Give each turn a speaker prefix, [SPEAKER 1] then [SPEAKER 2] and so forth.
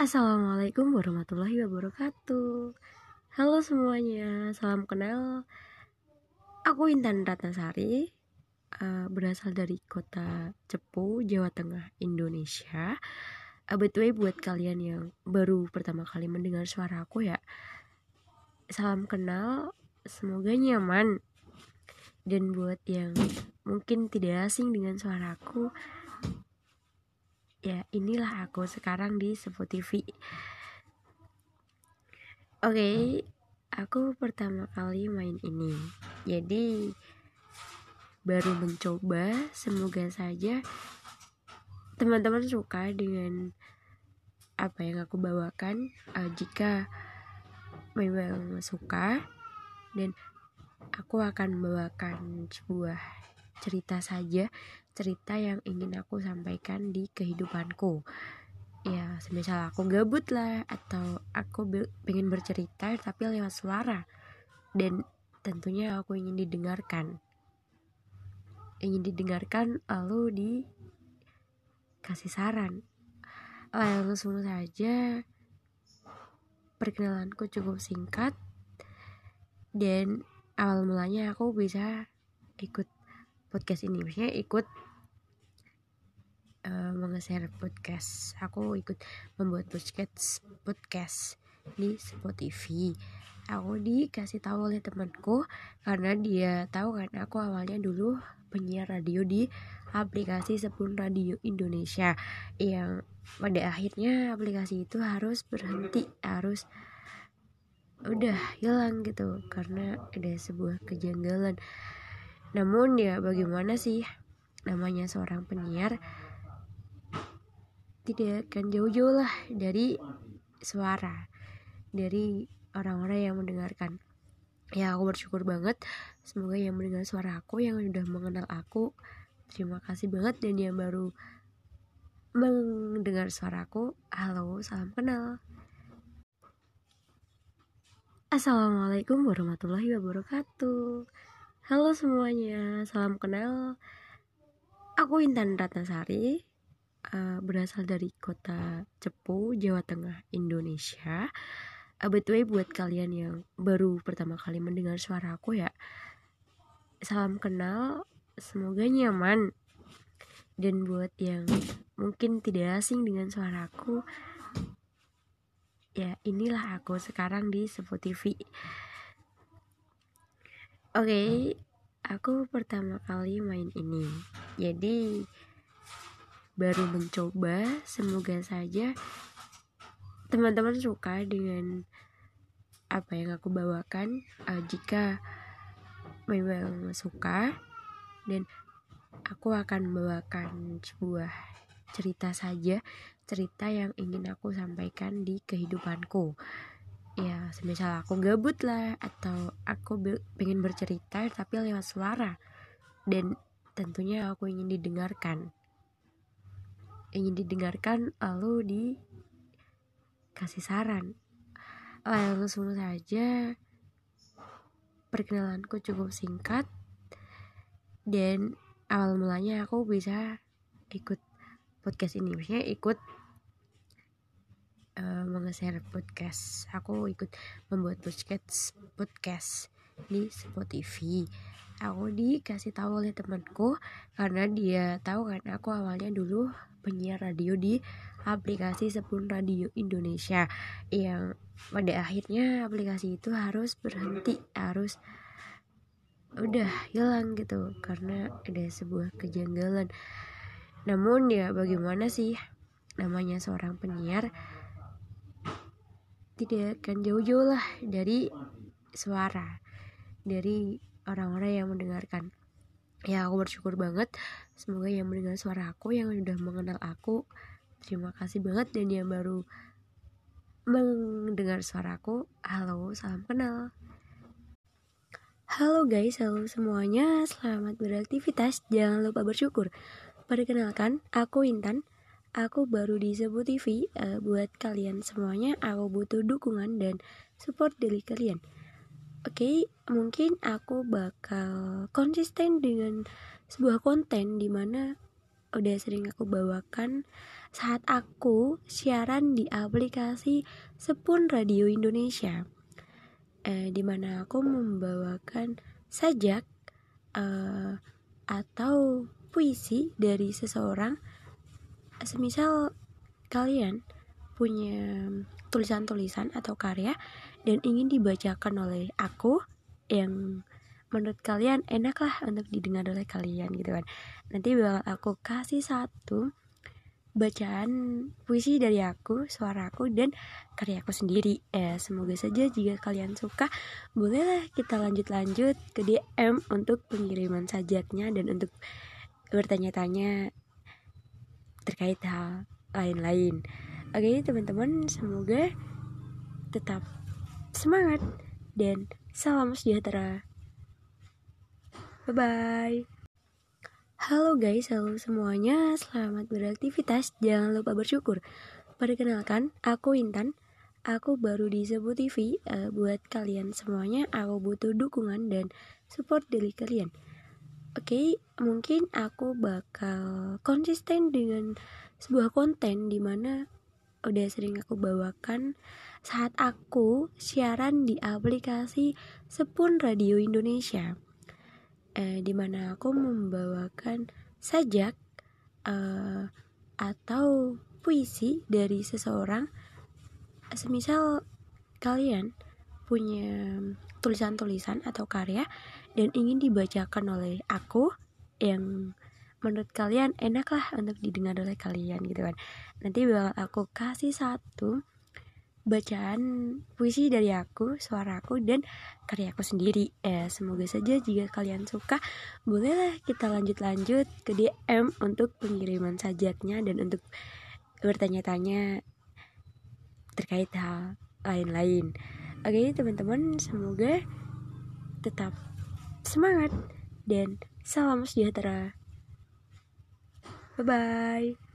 [SPEAKER 1] Assalamualaikum warahmatullahi wabarakatuh. Halo semuanya, salam kenal. Aku Intan Ratnasari uh, Berasal dari kota Cepu, Jawa Tengah, Indonesia. Uh, By the way, buat kalian yang baru pertama kali mendengar suara aku ya Salam kenal, semoga nyaman. Dan buat yang mungkin tidak asing dengan suaraku ya inilah aku sekarang di TV oke okay, aku pertama kali main ini. Jadi baru mencoba semoga saja teman-teman suka dengan apa yang aku bawakan uh, jika memang suka dan aku akan membawakan sebuah cerita saja cerita yang ingin aku sampaikan di kehidupanku. Ya semisal aku gabut lah atau aku pengen bercerita tapi lewat suara. Dan tentunya aku ingin didengarkan. Ingin didengarkan lalu dikasih saran. Langsung saja. Perkenalanku cukup singkat. Dan awal mulanya aku bisa ikut podcast ini. Maksudnya ikut uh, mengeser podcast. Aku ikut membuat podcast podcast di Spotify. Aku dikasih tahu oleh temanku karena dia tahu kan aku awalnya dulu penyiar radio di aplikasi Sepun Radio Indonesia. Yang pada akhirnya aplikasi itu harus berhenti harus udah hilang gitu karena ada sebuah kejanggalan namun ya bagaimana sih namanya seorang penyiar? Tidak akan jauh-jauh lah dari suara dari orang-orang yang mendengarkan. Ya aku bersyukur banget. Semoga yang mendengar suara aku yang sudah mengenal aku terima kasih banget. Dan yang baru mendengar suaraku halo salam kenal. Assalamualaikum warahmatullahi wabarakatuh Halo semuanya, salam kenal. Aku Intan Ratnasari, uh, berasal dari kota Cepu, Jawa Tengah, Indonesia. Uh, by the way, buat kalian yang baru pertama kali mendengar suara aku ya, salam kenal. Semoga nyaman. Dan buat yang mungkin tidak asing dengan suaraku, ya inilah aku sekarang di TV. Oke, okay, aku pertama kali main ini. Jadi baru mencoba, semoga saja teman-teman suka dengan apa yang aku bawakan. Uh, jika memang suka dan aku akan membawakan sebuah cerita saja, cerita yang ingin aku sampaikan di kehidupanku ya semisal aku gabut lah atau aku pengen bercerita tapi lewat suara. Dan tentunya aku ingin didengarkan. Ingin didengarkan lalu dikasih saran. Langsung saja. Perkenalanku cukup singkat. Dan awal mulanya aku bisa ikut podcast ini. Maksudnya ikut uh, mengeser podcast. Aku ikut membuat podcast podcast di Spotify. Aku dikasih tahu oleh temanku karena dia tahu kan aku awalnya dulu penyiar radio di aplikasi Sepun Radio Indonesia. Yang pada akhirnya aplikasi itu harus berhenti harus udah hilang gitu karena ada sebuah kejanggalan. Namun ya bagaimana sih namanya seorang penyiar tidak akan jauh-jauh lah dari suara dari orang-orang yang mendengarkan. Ya aku bersyukur banget. Semoga yang mendengar suara aku yang sudah mengenal aku terima kasih banget. Dan yang baru mendengar suaraku halo salam kenal. Halo guys, halo semuanya, selamat beraktivitas, jangan lupa bersyukur. Perkenalkan, aku Intan, aku baru di Sebu TV uh, buat kalian semuanya aku butuh dukungan dan support dari kalian. Oke okay, mungkin aku bakal konsisten dengan sebuah konten di mana udah sering aku bawakan. Saat aku siaran di aplikasi Sepun Radio Indonesia eh, di mana aku membawakan sajak eh, atau puisi dari seseorang semisal kalian punya tulisan-tulisan atau karya dan ingin dibacakan oleh aku yang menurut kalian enak lah untuk didengar oleh kalian gitu kan nanti bakal aku kasih satu bacaan puisi dari aku, suara aku dan karya aku sendiri. Eh, semoga saja jika kalian suka, bolehlah kita lanjut-lanjut ke DM untuk pengiriman sajaknya dan untuk bertanya-tanya terkait hal lain-lain. Oke, teman-teman, semoga tetap semangat dan salam sejahtera. Bye bye. Halo guys, halo semuanya. Selamat beraktivitas. Jangan lupa bersyukur. Perkenalkan, aku Intan. Aku baru di Sebu TV. Uh, eh, buat kalian semuanya, aku butuh dukungan dan support dari kalian. Oke, okay, mungkin aku bakal konsisten dengan sebuah konten di mana udah sering aku bawakan. Saat aku siaran di aplikasi Sepun Radio Indonesia eh, di mana aku membawakan sajak eh, atau puisi dari seseorang semisal kalian punya tulisan-tulisan atau karya dan ingin dibacakan oleh aku yang menurut kalian enak lah untuk didengar oleh kalian gitu kan nanti bakal aku kasih satu bacaan puisi dari aku, suara aku dan karya aku sendiri. Eh, semoga saja jika kalian suka, bolehlah kita lanjut-lanjut ke DM untuk pengiriman sajaknya dan untuk bertanya-tanya terkait hal lain-lain. Oke, teman-teman, semoga tetap semangat dan salam sejahtera. Bye bye.